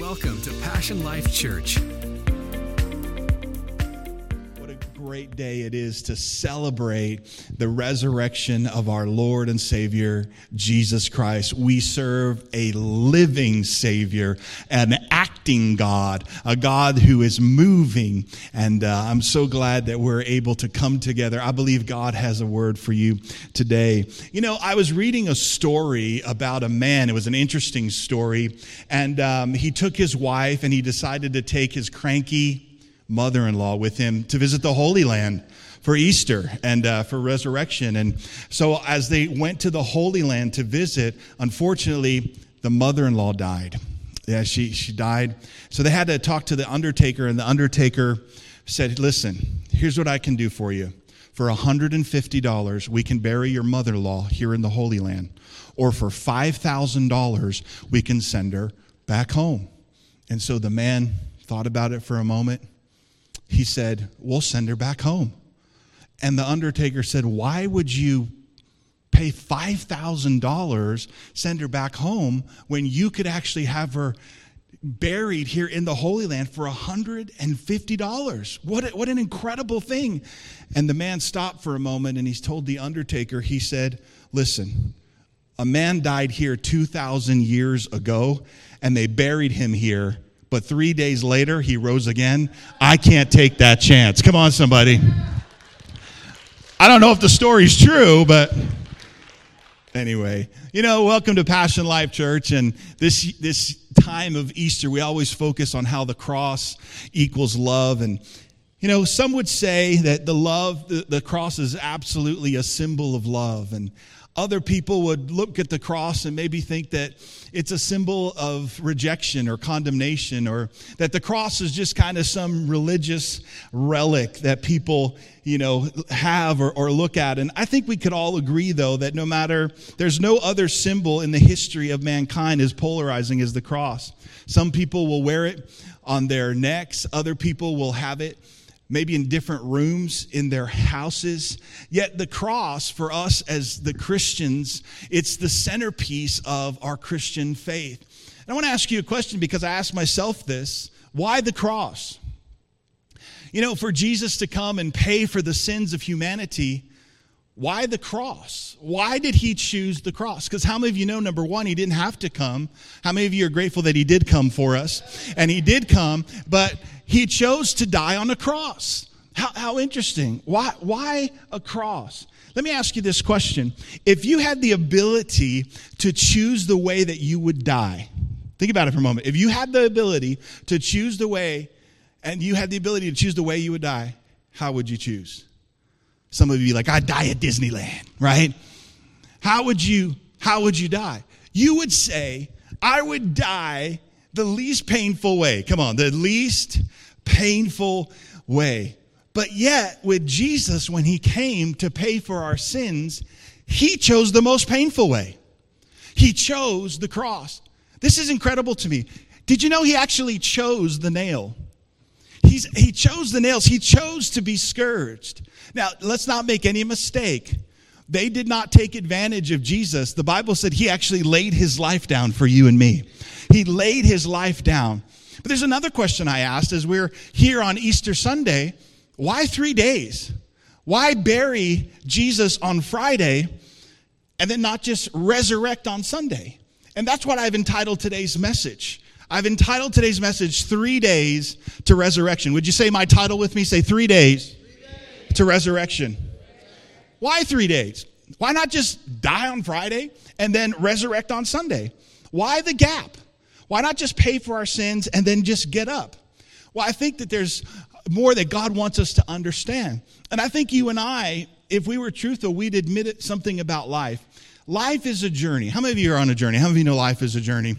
Welcome to Passion Life Church. Great day it is to celebrate the resurrection of our Lord and Savior, Jesus Christ. We serve a living Savior, an acting God, a God who is moving. And uh, I'm so glad that we're able to come together. I believe God has a word for you today. You know, I was reading a story about a man. It was an interesting story. And um, he took his wife and he decided to take his cranky, mother in law with him to visit the Holy Land for Easter and uh, for resurrection. And so, as they went to the Holy Land to visit, unfortunately, the mother in law died. Yeah, she, she died. So, they had to talk to the undertaker, and the undertaker said, Listen, here's what I can do for you. For $150, we can bury your mother in law here in the Holy Land. Or for $5,000, we can send her back home. And so the man thought about it for a moment he said, We'll send her back home. And the undertaker said, Why would you pay $5,000, send her back home, when you could actually have her buried here in the Holy Land for $150? What, what an incredible thing. And the man stopped for a moment and he's told the undertaker, he said, Listen, a man died here 2,000 years ago, and they buried him here but three days later he rose again. I can't take that chance. Come on, somebody. I don't know if the story's true, but anyway, you know, welcome to Passion Life Church. And this this time of Easter, we always focus on how the cross equals love. And you know, some would say that the love, the, the cross is absolutely a symbol of love. And other people would look at the cross and maybe think that it's a symbol of rejection or condemnation, or that the cross is just kind of some religious relic that people, you know, have or, or look at. And I think we could all agree, though, that no matter, there's no other symbol in the history of mankind as polarizing as the cross. Some people will wear it on their necks, other people will have it maybe in different rooms in their houses. Yet the cross, for us as the Christians, it's the centerpiece of our Christian faith. And I want to ask you a question because I asked myself this why the cross? You know, for Jesus to come and pay for the sins of humanity, why the cross? Why did he choose the cross? Because how many of you know, number one, he didn't have to come? How many of you are grateful that he did come for us? And he did come, but he chose to die on a cross. How, how interesting. Why, why a cross? Let me ask you this question. If you had the ability to choose the way that you would die, think about it for a moment. If you had the ability to choose the way, and you had the ability to choose the way you would die, how would you choose? Some of you be like, I'd die at Disneyland, right? How would you, how would you die? You would say, I would die the least painful way. Come on, the least painful way. But yet, with Jesus, when he came to pay for our sins, he chose the most painful way. He chose the cross. This is incredible to me. Did you know he actually chose the nail? He's, he chose the nails. He chose to be scourged. Now, let's not make any mistake. They did not take advantage of Jesus. The Bible said he actually laid his life down for you and me. He laid his life down. But there's another question I asked as we're here on Easter Sunday why three days? Why bury Jesus on Friday and then not just resurrect on Sunday? And that's what I've entitled today's message. I've entitled today's message, Three Days to Resurrection. Would you say my title with me? Say, Three Days, three days. to Resurrection. Why three days? Why not just die on Friday and then resurrect on Sunday? Why the gap? Why not just pay for our sins and then just get up? Well, I think that there's more that God wants us to understand. And I think you and I, if we were truthful, we'd admit something about life. Life is a journey. How many of you are on a journey? How many of you know life is a journey?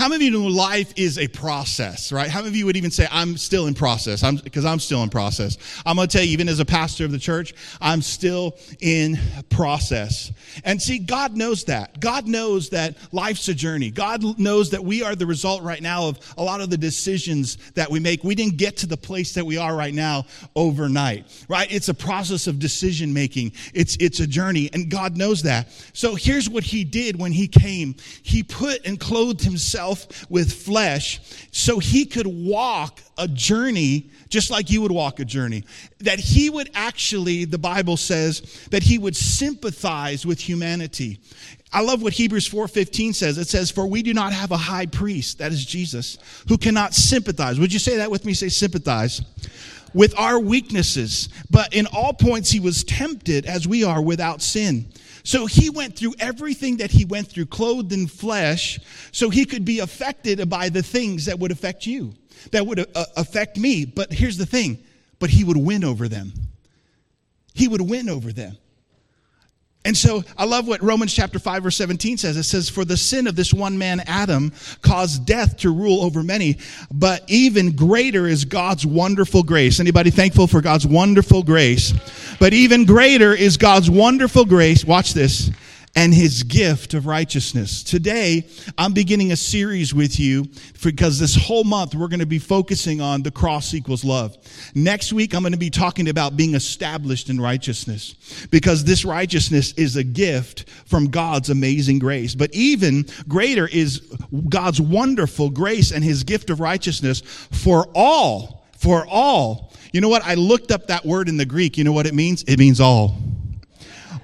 How many of you know life is a process, right? How many of you would even say, I'm still in process? I'm, because I'm still in process. I'm going to tell you, even as a pastor of the church, I'm still in process. And see, God knows that. God knows that life's a journey. God knows that we are the result right now of a lot of the decisions that we make. We didn't get to the place that we are right now overnight, right? It's a process of decision making. It's, it's a journey, and God knows that. So here's what he did when he came he put and clothed himself with flesh so he could walk a journey just like you would walk a journey. That he would actually, the Bible says, that he would sympathize with humanity. I love what Hebrews 4:15 says. It says, "For we do not have a high priest, that is Jesus, who cannot sympathize." Would you say that with me? Say sympathize with our weaknesses, but in all points he was tempted as we are without sin. So he went through everything that he went through, clothed in flesh, so he could be affected by the things that would affect you that would uh, affect me. But here's the thing but he would win over them. He would win over them. And so I love what Romans chapter 5 verse 17 says. It says, For the sin of this one man, Adam, caused death to rule over many, but even greater is God's wonderful grace. Anybody thankful for God's wonderful grace? But even greater is God's wonderful grace. Watch this and his gift of righteousness. Today, I'm beginning a series with you because this whole month we're going to be focusing on the cross equals love. Next week, I'm going to be talking about being established in righteousness because this righteousness is a gift from God's amazing grace. But even greater is God's wonderful grace and his gift of righteousness for all, for all. You know what? I looked up that word in the Greek. You know what it means? It means all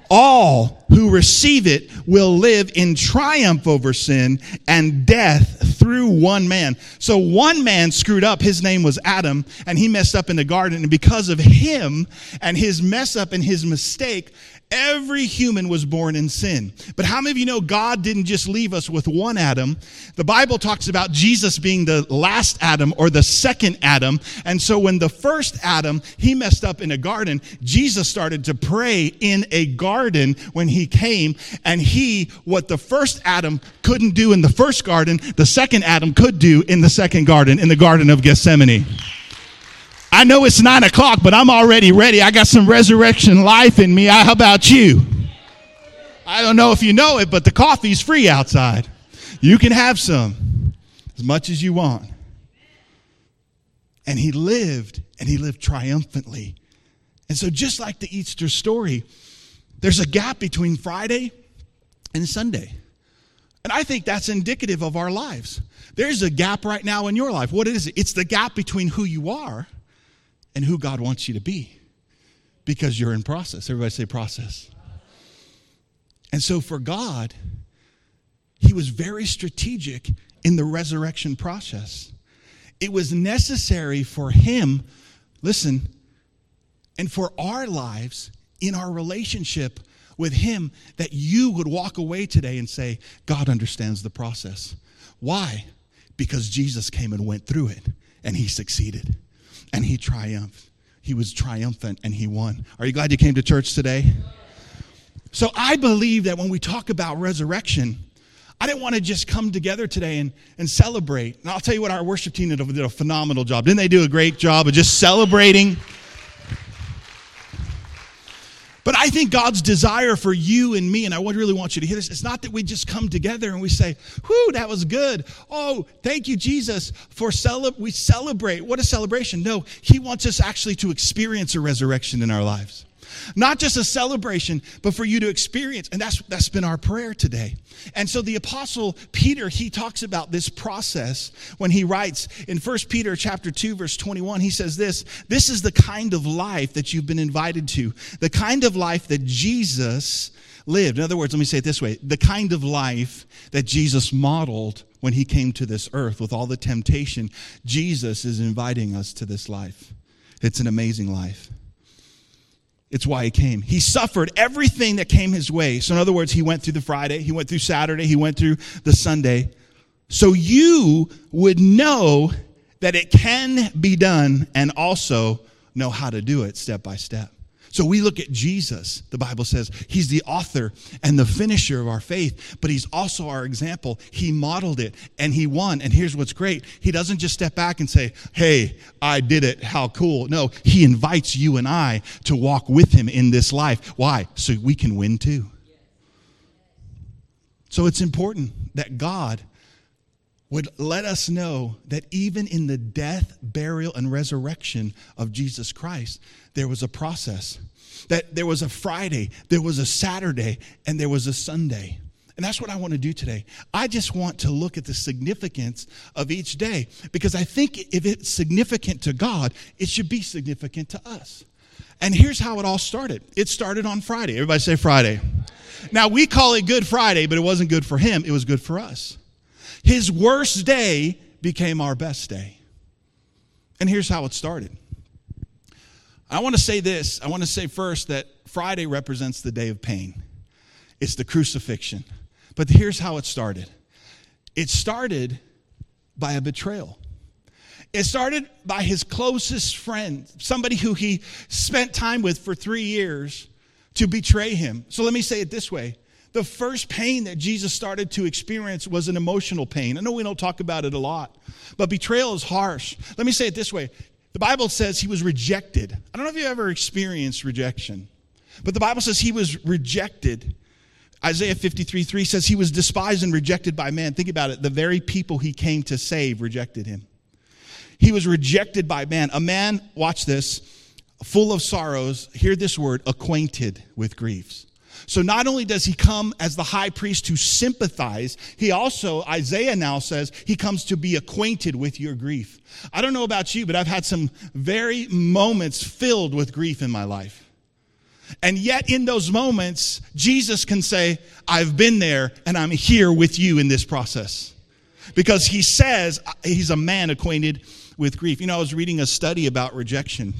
all who receive it will live in triumph over sin and death through one man. So one man screwed up. His name was Adam and he messed up in the garden. And because of him and his mess up and his mistake, Every human was born in sin. But how many of you know God didn't just leave us with one Adam? The Bible talks about Jesus being the last Adam or the second Adam. And so when the first Adam, he messed up in a garden, Jesus started to pray in a garden when he came. And he, what the first Adam couldn't do in the first garden, the second Adam could do in the second garden, in the Garden of Gethsemane. I know it's nine o'clock, but I'm already ready. I got some resurrection life in me. How about you? I don't know if you know it, but the coffee's free outside. You can have some as much as you want. And he lived, and he lived triumphantly. And so, just like the Easter story, there's a gap between Friday and Sunday. And I think that's indicative of our lives. There's a gap right now in your life. What is it? It's the gap between who you are and who God wants you to be because you're in process. Everybody say process. And so for God, He was very strategic in the resurrection process. It was necessary for Him, listen, and for our lives in our relationship with Him that you would walk away today and say, God understands the process. Why? Because Jesus came and went through it and He succeeded and he triumphed. He was triumphant and he won. Are you glad you came to church today? So I believe that when we talk about resurrection, I didn't want to just come together today and, and celebrate. And I'll tell you what, our worship team did a, did a phenomenal job. Didn't they do a great job of just celebrating? But I think God's desire for you and me, and I really want you to hear this, it's not that we just come together and we say, whew, that was good. Oh, thank you, Jesus, for cele- we celebrate. What a celebration. No, He wants us actually to experience a resurrection in our lives. Not just a celebration, but for you to experience. And that's, that's been our prayer today. And so the apostle Peter, he talks about this process when he writes in 1 Peter chapter 2, verse 21, he says this, this is the kind of life that you've been invited to. The kind of life that Jesus lived. In other words, let me say it this way. The kind of life that Jesus modeled when he came to this earth with all the temptation, Jesus is inviting us to this life. It's an amazing life. It's why he came. He suffered everything that came his way. So, in other words, he went through the Friday, he went through Saturday, he went through the Sunday. So you would know that it can be done and also know how to do it step by step. So we look at Jesus. The Bible says he's the author and the finisher of our faith, but he's also our example. He modeled it and he won. And here's what's great he doesn't just step back and say, Hey, I did it. How cool. No, he invites you and I to walk with him in this life. Why? So we can win too. So it's important that God would let us know that even in the death, burial, and resurrection of Jesus Christ, there was a process. That there was a Friday, there was a Saturday, and there was a Sunday. And that's what I want to do today. I just want to look at the significance of each day because I think if it's significant to God, it should be significant to us. And here's how it all started it started on Friday. Everybody say Friday. Now, we call it Good Friday, but it wasn't good for him, it was good for us. His worst day became our best day. And here's how it started. I want to say this. I want to say first that Friday represents the day of pain. It's the crucifixion. But here's how it started it started by a betrayal. It started by his closest friend, somebody who he spent time with for three years, to betray him. So let me say it this way the first pain that Jesus started to experience was an emotional pain. I know we don't talk about it a lot, but betrayal is harsh. Let me say it this way the Bible says he was rejected. I don't know if you ever experienced rejection, but the Bible says he was rejected. Isaiah 53 3 says he was despised and rejected by man. Think about it. The very people he came to save rejected him. He was rejected by man. A man, watch this, full of sorrows, hear this word, acquainted with griefs. So not only does he come as the high priest to sympathize, he also, Isaiah now says, he comes to be acquainted with your grief. I don't know about you, but I've had some very moments filled with grief in my life. And yet, in those moments, Jesus can say, I've been there and I'm here with you in this process. Because he says he's a man acquainted with grief. You know, I was reading a study about rejection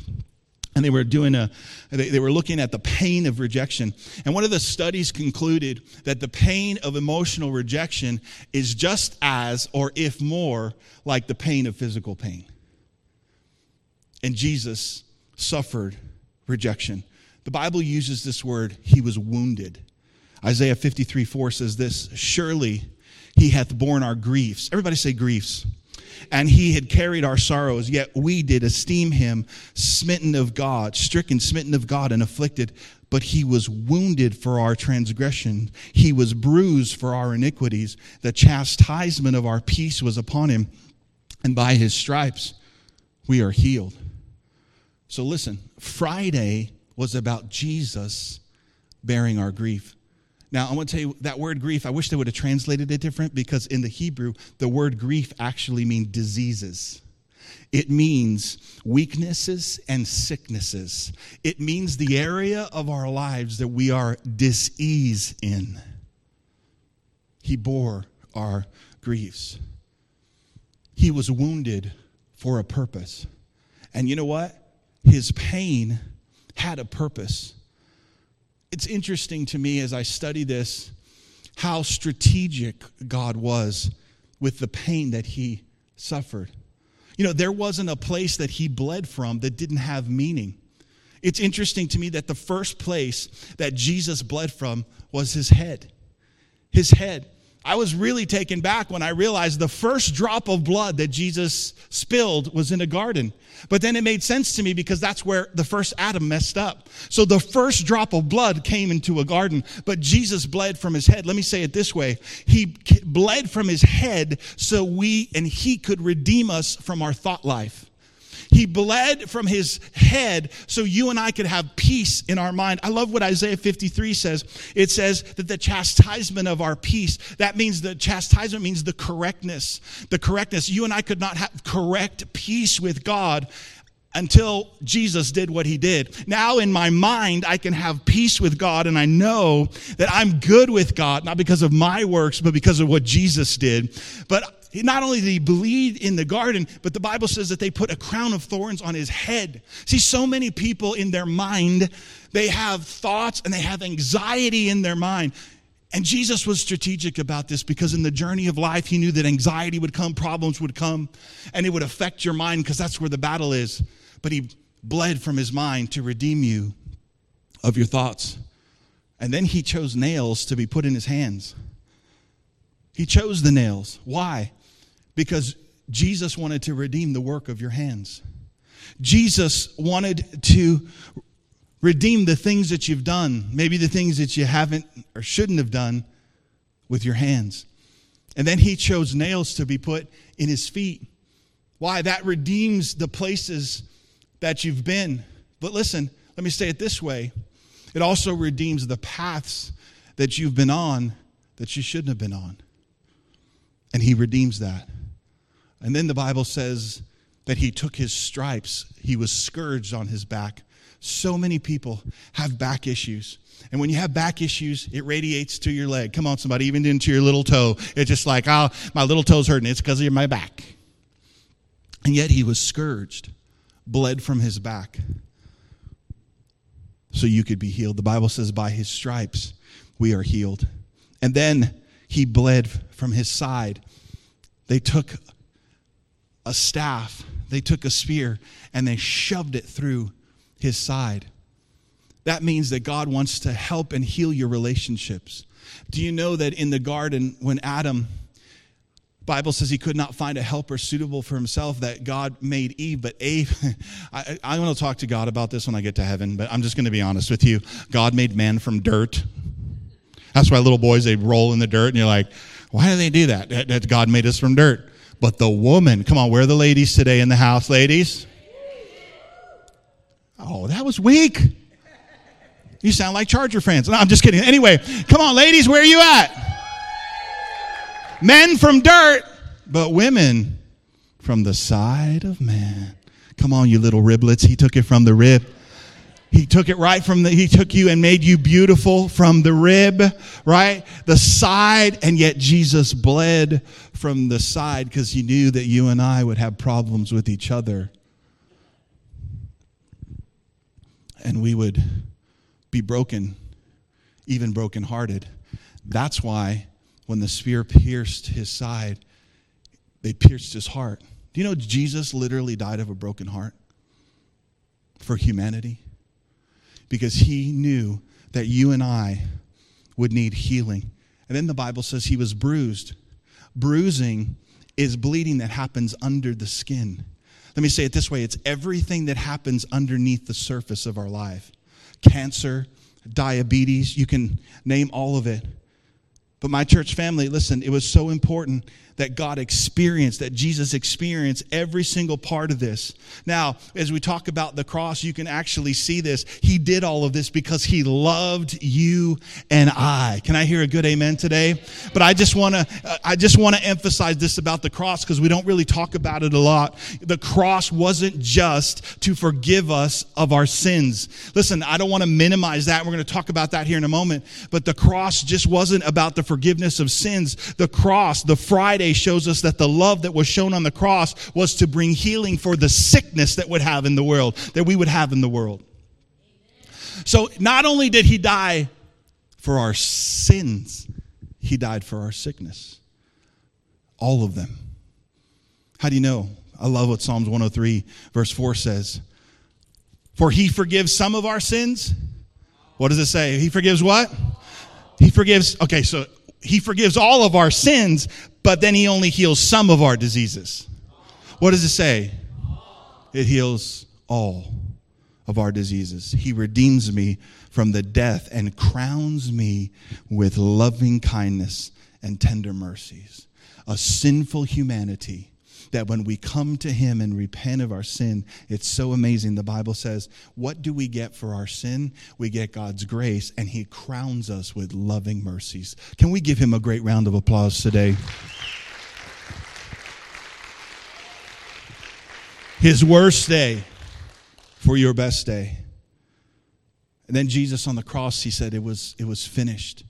and they were doing a they, they, were looking at the pain of rejection. And one of the studies concluded that the pain of emotional rejection is just as or if more like the pain of physical pain. And jesus suffered rejection. The bible uses this word he was wounded. Isaiah 53 4 says this surely he hath borne our griefs. Everybody say griefs and he had carried our sorrows, yet we did esteem him smitten of God, stricken, smitten of God, and afflicted. But he was wounded for our transgression, he was bruised for our iniquities. The chastisement of our peace was upon him, and by his stripes we are healed. So listen, Friday was about Jesus bearing our grief. Now, I want to tell you that word grief, I wish they would have translated it different because in the Hebrew, the word grief actually means diseases. It means weaknesses and sicknesses. It means the area of our lives that we are disease in. He bore our griefs. He was wounded for a purpose. And you know what? His pain had a purpose it's interesting to me as I study this how strategic God was with the pain that he suffered. You know, there wasn't a place that he bled from that didn't have meaning. It's interesting to me that the first place that Jesus bled from was his head. His head. I was really taken back when I realized the first drop of blood that Jesus spilled was in a garden. But then it made sense to me because that's where the first Adam messed up. So the first drop of blood came into a garden, but Jesus bled from his head. Let me say it this way He bled from his head so we and he could redeem us from our thought life. He bled from his head so you and I could have peace in our mind. I love what Isaiah 53 says. It says that the chastisement of our peace, that means the chastisement means the correctness. The correctness. You and I could not have correct peace with God until Jesus did what he did. Now in my mind, I can have peace with God and I know that I'm good with God, not because of my works, but because of what Jesus did. But not only did he bleed in the garden, but the Bible says that they put a crown of thorns on his head. See, so many people in their mind, they have thoughts and they have anxiety in their mind. And Jesus was strategic about this because in the journey of life, he knew that anxiety would come, problems would come, and it would affect your mind because that's where the battle is. But he bled from his mind to redeem you of your thoughts. And then he chose nails to be put in his hands. He chose the nails. Why? Because Jesus wanted to redeem the work of your hands. Jesus wanted to redeem the things that you've done, maybe the things that you haven't or shouldn't have done with your hands. And then he chose nails to be put in his feet. Why? That redeems the places that you've been. But listen, let me say it this way it also redeems the paths that you've been on that you shouldn't have been on. And he redeems that. And then the Bible says that he took his stripes, he was scourged on his back. So many people have back issues. And when you have back issues, it radiates to your leg. Come on, somebody, even into your little toe. It's just like, oh, my little toe's hurting. It's because of my back. And yet he was scourged, bled from his back, so you could be healed. The Bible says, by his stripes we are healed. And then he bled from his side. They took a staff, they took a spear, and they shoved it through his side. That means that God wants to help and heal your relationships. Do you know that in the garden when Adam Bible says he could not find a helper suitable for himself that God made Eve, but Eve, I, I'm going to talk to God about this when I get to heaven, but I'm just going to be honest with you. God made man from dirt. That's why little boys, they roll in the dirt, and you're like, why do they do that? That, that God made us from dirt. But the woman, come on, where are the ladies today in the house, ladies? Oh, that was weak. You sound like Charger fans. No, I'm just kidding. Anyway, come on, ladies, where are you at? Men from dirt, but women from the side of man. Come on, you little riblets. He took it from the rib. He took it right from the, he took you and made you beautiful from the rib, right? The side, and yet Jesus bled from the side because he knew that you and I would have problems with each other. And we would be broken, even brokenhearted. That's why when the spear pierced his side, they pierced his heart. Do you know Jesus literally died of a broken heart for humanity? Because he knew that you and I would need healing. And then the Bible says he was bruised. Bruising is bleeding that happens under the skin. Let me say it this way it's everything that happens underneath the surface of our life cancer, diabetes, you can name all of it. But my church family, listen, it was so important that God experienced, that Jesus experienced every single part of this. Now, as we talk about the cross, you can actually see this. He did all of this because he loved you and I. Can I hear a good amen today? But I just want to I just want to emphasize this about the cross because we don't really talk about it a lot. The cross wasn't just to forgive us of our sins. Listen, I don't want to minimize that. We're going to talk about that here in a moment, but the cross just wasn't about the forgiveness of sins. The cross, the Friday shows us that the love that was shown on the cross was to bring healing for the sickness that would have in the world, that we would have in the world. So not only did he die for our sins, he died for our sickness. All of them. How do you know? I love what Psalms 103, verse 4 says. For he forgives some of our sins. What does it say? He forgives what? He forgives, okay, so he forgives all of our sins, but then he only heals some of our diseases. What does it say? It heals all of our diseases. He redeems me from the death and crowns me with loving kindness and tender mercies. A sinful humanity that when we come to Him and repent of our sin, it's so amazing. The Bible says, What do we get for our sin? We get God's grace, and He crowns us with loving mercies. Can we give Him a great round of applause today? His worst day for your best day. And then Jesus on the cross, he said, it was, it was finished.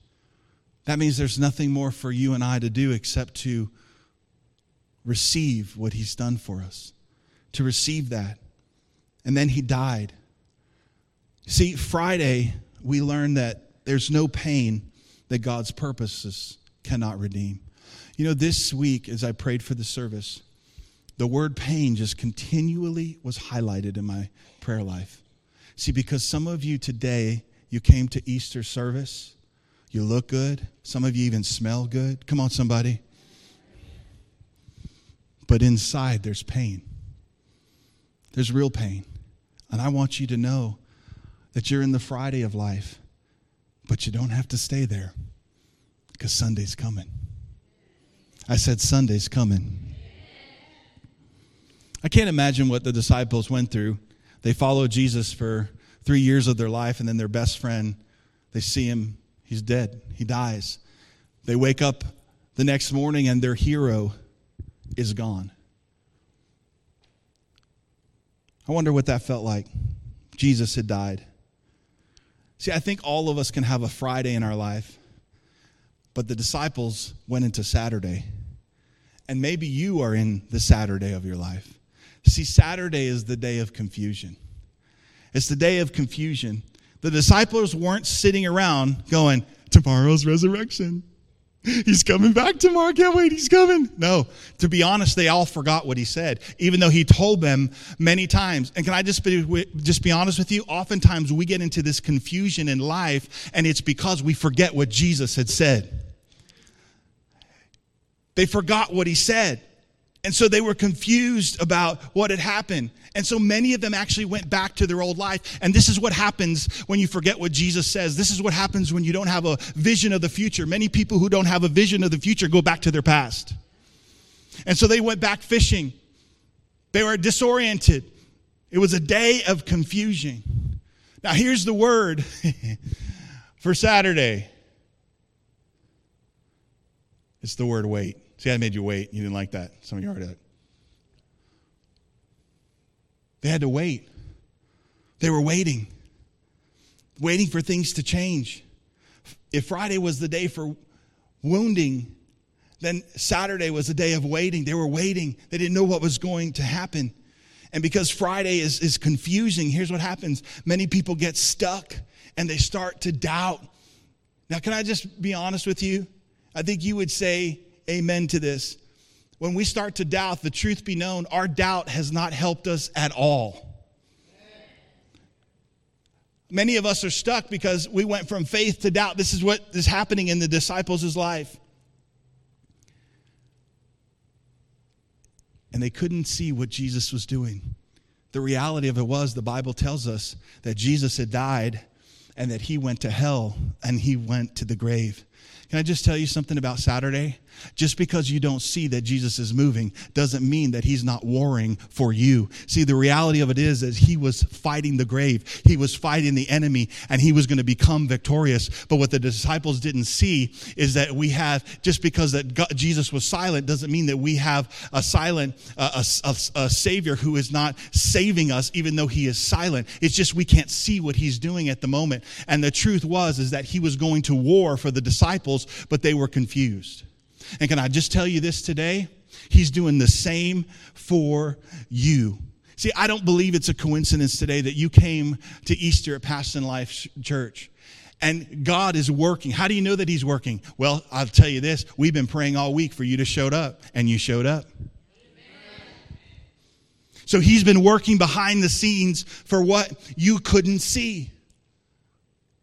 That means there's nothing more for you and I to do except to receive what he's done for us, to receive that. And then he died. See, Friday, we learned that there's no pain that God's purposes cannot redeem. You know, this week, as I prayed for the service, the word pain just continually was highlighted in my prayer life. See, because some of you today, you came to Easter service, you look good, some of you even smell good. Come on, somebody. But inside, there's pain. There's real pain. And I want you to know that you're in the Friday of life, but you don't have to stay there because Sunday's coming. I said, Sunday's coming. I can't imagine what the disciples went through. They followed Jesus for three years of their life, and then their best friend, they see him, he's dead, he dies. They wake up the next morning and their hero is gone. I wonder what that felt like. Jesus had died. See, I think all of us can have a Friday in our life, but the disciples went into Saturday. And maybe you are in the Saturday of your life. See, Saturday is the day of confusion. It's the day of confusion. The disciples weren't sitting around going, Tomorrow's resurrection. He's coming back tomorrow. Can't wait. He's coming. No, to be honest, they all forgot what he said, even though he told them many times. And can I just be, just be honest with you? Oftentimes we get into this confusion in life, and it's because we forget what Jesus had said. They forgot what he said. And so they were confused about what had happened. And so many of them actually went back to their old life. And this is what happens when you forget what Jesus says. This is what happens when you don't have a vision of the future. Many people who don't have a vision of the future go back to their past. And so they went back fishing. They were disoriented. It was a day of confusion. Now, here's the word for Saturday it's the word wait. See, I made you wait. You didn't like that. Some of you already. They had to wait. They were waiting, waiting for things to change. If Friday was the day for wounding, then Saturday was a day of waiting. They were waiting. They didn't know what was going to happen. And because Friday is, is confusing, here's what happens many people get stuck and they start to doubt. Now, can I just be honest with you? I think you would say amen to this. When we start to doubt, the truth be known, our doubt has not helped us at all. Many of us are stuck because we went from faith to doubt. This is what is happening in the disciples' life. And they couldn't see what Jesus was doing. The reality of it was, the Bible tells us that Jesus had died and that he went to hell and he went to the grave. Can I just tell you something about Saturday? Just because you don't see that Jesus is moving doesn't mean that he's not warring for you. See, the reality of it is that he was fighting the grave. He was fighting the enemy and he was going to become victorious. But what the disciples didn't see is that we have, just because that God, Jesus was silent doesn't mean that we have a silent, a, a, a savior who is not saving us even though he is silent. It's just we can't see what he's doing at the moment. And the truth was is that he was going to war for the disciples, but they were confused. And can I just tell you this today? He's doing the same for you. See, I don't believe it's a coincidence today that you came to Easter at Passion Life Church. And God is working. How do you know that He's working? Well, I'll tell you this. We've been praying all week for you to show up, and you showed up. So He's been working behind the scenes for what you couldn't see.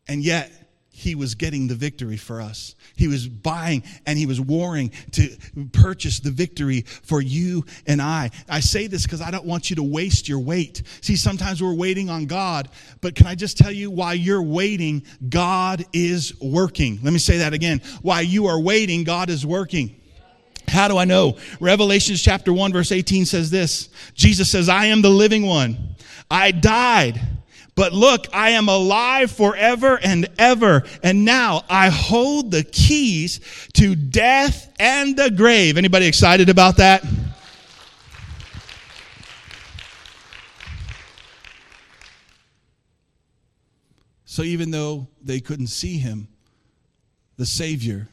And yet, he was getting the victory for us. He was buying and he was warring to purchase the victory for you and I. I say this because I don't want you to waste your wait. See, sometimes we're waiting on God, but can I just tell you while you're waiting, God is working. Let me say that again. While you are waiting, God is working. How do I know? Revelations chapter 1 verse 18 says this. Jesus says, I am the living one. I died but look, I am alive forever and ever. And now I hold the keys to death and the grave. Anybody excited about that? So even though they couldn't see him, the Savior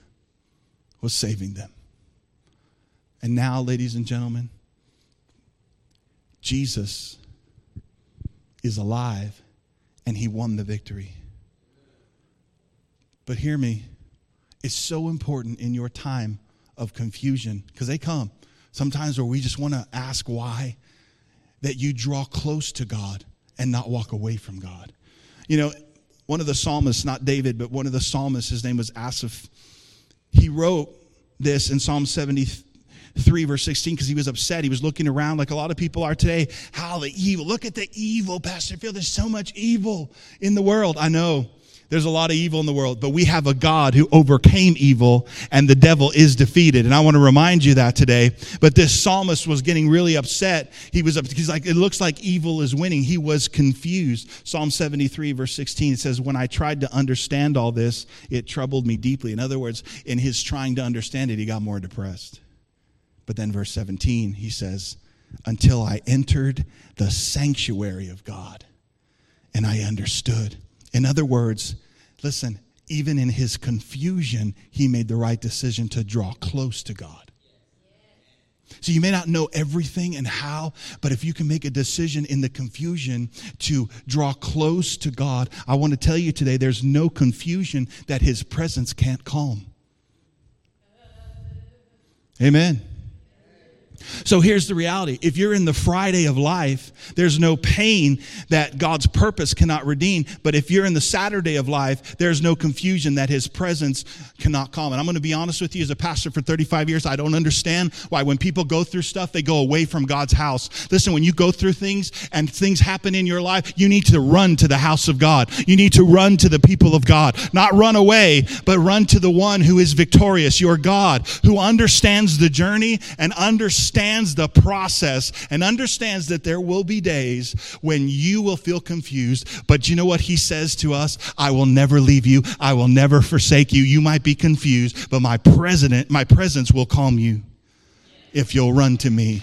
was saving them. And now, ladies and gentlemen, Jesus is alive and he won the victory. But hear me, it's so important in your time of confusion because they come sometimes where we just want to ask why that you draw close to God and not walk away from God. You know, one of the psalmists, not David, but one of the psalmists, his name was Asaph, he wrote this in Psalm 73 3, verse 16, because he was upset. He was looking around like a lot of people are today. How the evil, look at the evil, Pastor Phil. There's so much evil in the world. I know. There's a lot of evil in the world, but we have a God who overcame evil and the devil is defeated. And I want to remind you that today. But this psalmist was getting really upset. He was, up, he's like, it looks like evil is winning. He was confused. Psalm 73, verse 16, it says, When I tried to understand all this, it troubled me deeply. In other words, in his trying to understand it, he got more depressed. But then verse 17, he says, Until I entered the sanctuary of God and I understood. In other words, listen, even in his confusion, he made the right decision to draw close to God. So you may not know everything and how, but if you can make a decision in the confusion to draw close to God, I want to tell you today there's no confusion that his presence can't calm. Amen. So here's the reality. If you're in the Friday of life, there's no pain that God's purpose cannot redeem. But if you're in the Saturday of life, there's no confusion that his presence cannot calm. And I'm going to be honest with you, as a pastor for 35 years, I don't understand why when people go through stuff, they go away from God's house. Listen, when you go through things and things happen in your life, you need to run to the house of God. You need to run to the people of God. Not run away, but run to the one who is victorious, your God, who understands the journey and understands understands the process and understands that there will be days when you will feel confused. But you know what he says to us? I will never leave you. I will never forsake you. You might be confused, but my president, my presence will calm you if you'll run to me.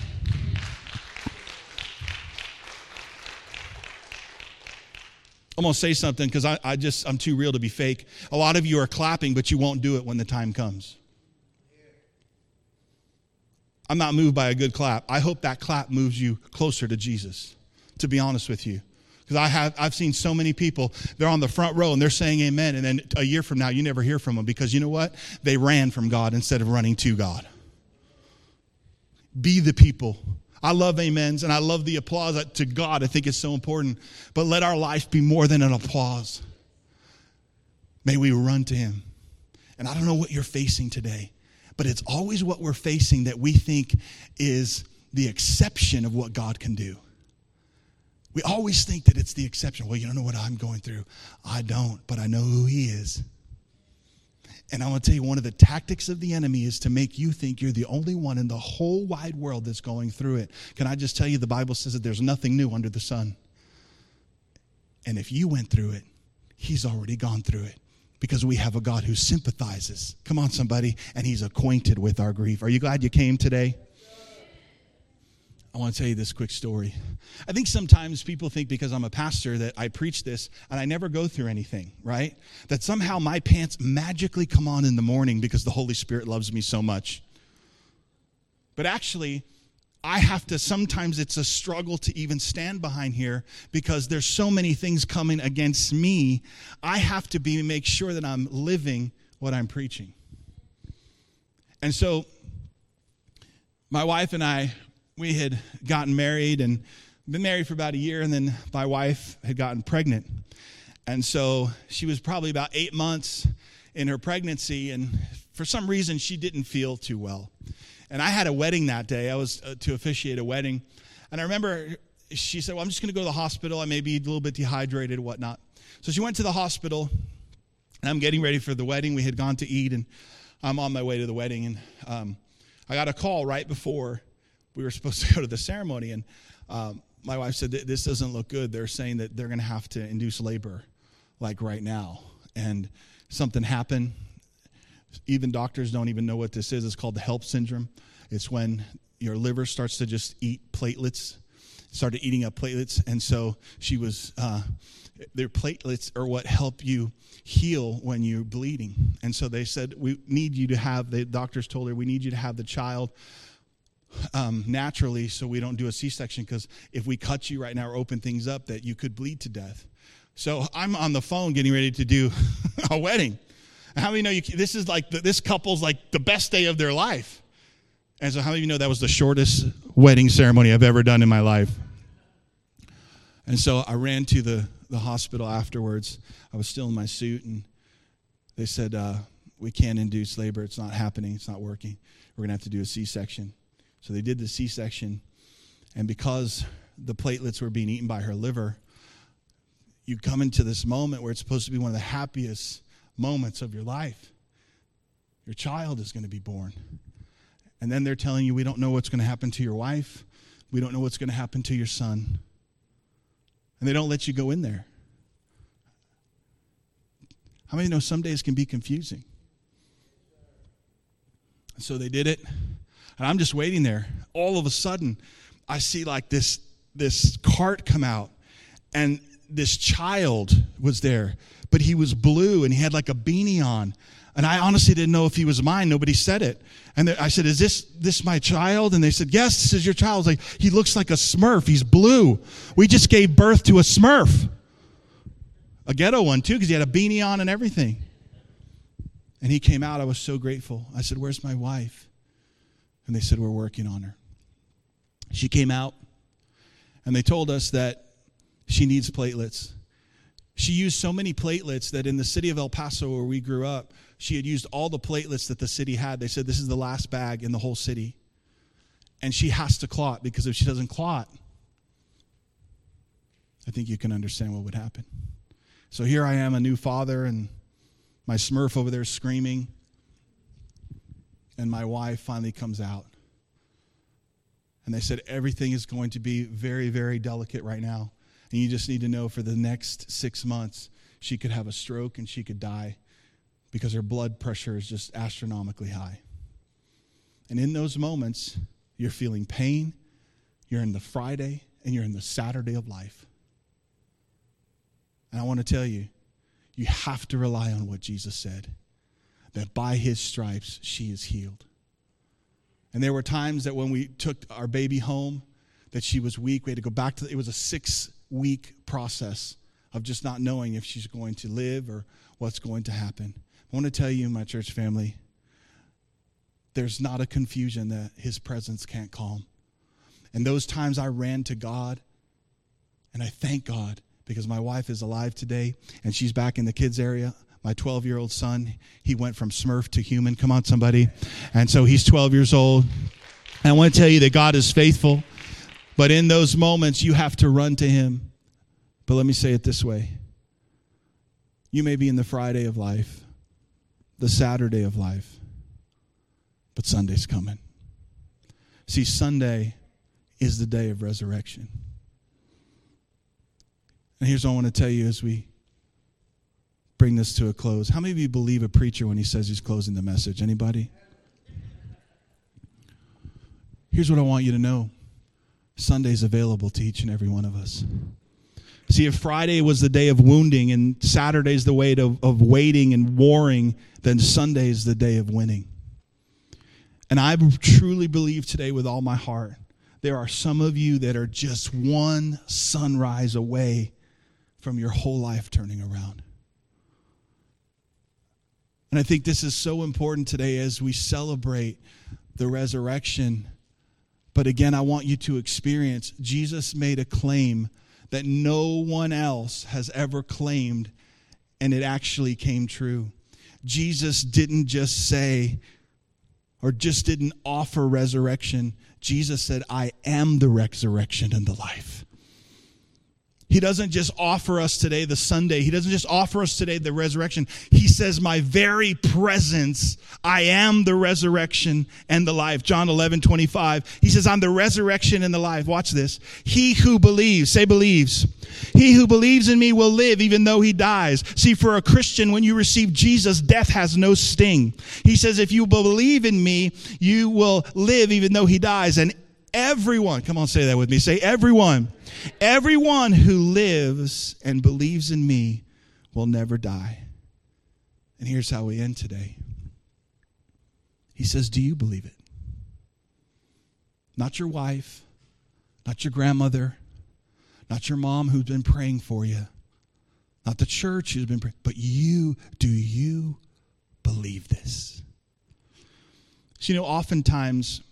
I'm going to say something because I, I just, I'm too real to be fake. A lot of you are clapping, but you won't do it when the time comes. I'm not moved by a good clap. I hope that clap moves you closer to Jesus, to be honest with you. Because I have I've seen so many people, they're on the front row and they're saying amen, and then a year from now you never hear from them because you know what? They ran from God instead of running to God. Be the people. I love amens and I love the applause to God. I think it's so important. But let our life be more than an applause. May we run to Him. And I don't know what you're facing today but it's always what we're facing that we think is the exception of what God can do. We always think that it's the exception. Well, you don't know what I'm going through. I don't, but I know who He is. And I want to tell you, one of the tactics of the enemy is to make you think you're the only one in the whole wide world that's going through it. Can I just tell you, the Bible says that there's nothing new under the sun. And if you went through it, He's already gone through it because we have a God who sympathizes. Come on, somebody, and He's acquainted with our grief. Are you glad you came today? I want to tell you this quick story. I think sometimes people think because I'm a pastor that I preach this and I never go through anything, right? That somehow my pants magically come on in the morning because the Holy Spirit loves me so much. But actually, I have to sometimes it's a struggle to even stand behind here because there's so many things coming against me. I have to be make sure that I'm living what I'm preaching. And so my wife and I we had gotten married and been married for about a year and then my wife had gotten pregnant. And so she was probably about 8 months in her pregnancy and for some reason she didn't feel too well. And I had a wedding that day. I was uh, to officiate a wedding. And I remember she said, Well, I'm just going to go to the hospital. I may be a little bit dehydrated, whatnot. So she went to the hospital, and I'm getting ready for the wedding. We had gone to eat, and I'm on my way to the wedding. And um, I got a call right before we were supposed to go to the ceremony. And um, my wife said, This doesn't look good. They're saying that they're going to have to induce labor, like right now. And something happened even doctors don't even know what this is. It's called the HELLP syndrome. It's when your liver starts to just eat platelets, started eating up platelets. And so she was, uh, their platelets are what help you heal when you're bleeding. And so they said, We need you to have, the doctors told her, we need you to have the child. Um, naturally, so we don't do a C-section because if we cut you right now or open things up, that you could bleed to death. So I'm on the phone getting ready to do a wedding, how many know you, this is like, the, this couple's like the best day of their life? And so, how many of you know that was the shortest wedding ceremony I've ever done in my life? And so I ran to the, the hospital afterwards. I was still in my suit, and they said, uh, We can't induce labor. It's not happening. It's not working. We're going to have to do a C section. So they did the C section. And because the platelets were being eaten by her liver, you come into this moment where it's supposed to be one of the happiest moments of your life. Your child is going to be born. And then they're telling you, we don't know what's going to happen to your wife. We don't know what's going to happen to your son. And they don't let you go in there. How many know some days can be confusing? So they did it. And I'm just waiting there. All of a sudden, I see like this, this cart come out. And this child was there, but he was blue and he had like a beanie on. And I honestly didn't know if he was mine. Nobody said it. And I said, "Is this this my child?" And they said, "Yes, this is your child." like he looks like a Smurf. He's blue. We just gave birth to a Smurf, a ghetto one too, because he had a beanie on and everything. And he came out. I was so grateful. I said, "Where's my wife?" And they said, "We're working on her." She came out, and they told us that she needs platelets. She used so many platelets that in the city of El Paso, where we grew up, she had used all the platelets that the city had. They said, This is the last bag in the whole city. And she has to clot because if she doesn't clot, I think you can understand what would happen. So here I am, a new father, and my smurf over there screaming. And my wife finally comes out. And they said, Everything is going to be very, very delicate right now. And you just need to know for the next six months, she could have a stroke and she could die because her blood pressure is just astronomically high. And in those moments, you're feeling pain, you're in the Friday, and you're in the Saturday of life. And I want to tell you, you have to rely on what Jesus said that by his stripes she is healed. And there were times that when we took our baby home, that she was weak. We had to go back to it was a six week process of just not knowing if she's going to live or what's going to happen. I want to tell you, my church family, there's not a confusion that his presence can't calm. And those times I ran to God, and I thank God because my wife is alive today and she's back in the kids' area. My 12 year old son, he went from Smurf to human. Come on, somebody. And so he's 12 years old. And I want to tell you that God is faithful. But in those moments, you have to run to Him. But let me say it this way you may be in the Friday of life, the Saturday of life, but Sunday's coming. See, Sunday is the day of resurrection. And here's what I want to tell you as we bring this to a close. How many of you believe a preacher when he says he's closing the message? Anybody? Here's what I want you to know Sunday's available to each and every one of us. See, if Friday was the day of wounding and Saturday's the way of, of waiting and warring, then Sunday is the day of winning. And I truly believe today with all my heart, there are some of you that are just one sunrise away from your whole life turning around. And I think this is so important today as we celebrate the resurrection but again, I want you to experience Jesus made a claim that no one else has ever claimed, and it actually came true. Jesus didn't just say, or just didn't offer resurrection. Jesus said, I am the resurrection and the life. He doesn't just offer us today the Sunday. He doesn't just offer us today the resurrection. He says, My very presence, I am the resurrection and the life. John 11, 25. He says, I'm the resurrection and the life. Watch this. He who believes, say believes. He who believes in me will live even though he dies. See, for a Christian, when you receive Jesus, death has no sting. He says, If you believe in me, you will live even though he dies. And everyone, come on, say that with me. Say, everyone, everyone who lives and believes in me will never die. And here's how we end today. He says, Do you believe it? Not your wife, not your grandmother, not your mom who's been praying for you, not the church who's been praying, but you, do you believe this? So, you know, oftentimes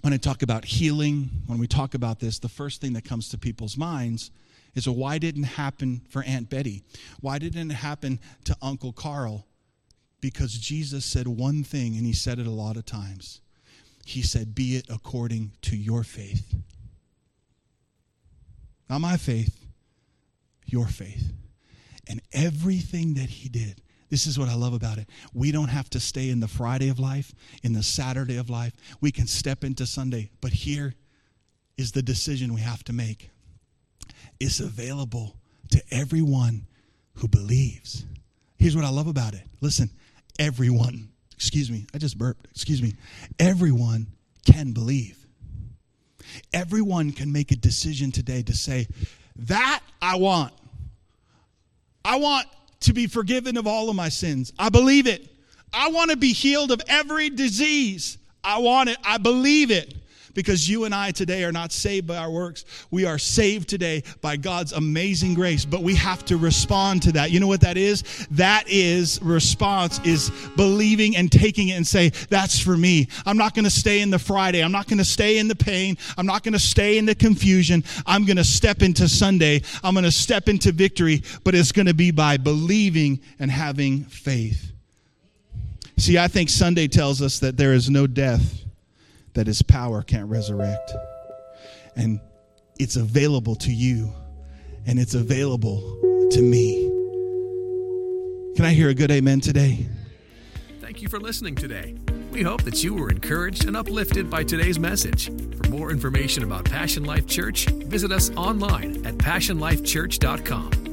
when I talk about healing, when we talk about this, the first thing that comes to people's minds is well, why didn't it happen for Aunt Betty? Why didn't it happen to Uncle Carl? Because Jesus said one thing, and he said it a lot of times. He said, Be it according to your faith. Not my faith, your faith. And everything that he did, this is what I love about it. We don't have to stay in the Friday of life, in the Saturday of life. We can step into Sunday. But here is the decision we have to make it's available to everyone who believes. Here's what I love about it. Listen, everyone, excuse me, I just burped, excuse me, everyone can believe. Everyone can make a decision today to say, That I want. I want to be forgiven of all of my sins. I believe it. I want to be healed of every disease. I want it. I believe it because you and I today are not saved by our works. We are saved today by God's amazing grace, but we have to respond to that. You know what that is? That is response is believing and taking it and say, that's for me. I'm not going to stay in the Friday. I'm not going to stay in the pain. I'm not going to stay in the confusion. I'm going to step into Sunday. I'm going to step into victory, but it's going to be by believing and having faith. See, I think Sunday tells us that there is no death that his power can't resurrect. And it's available to you, and it's available to me. Can I hear a good amen today? Thank you for listening today. We hope that you were encouraged and uplifted by today's message. For more information about Passion Life Church, visit us online at passionlifechurch.com.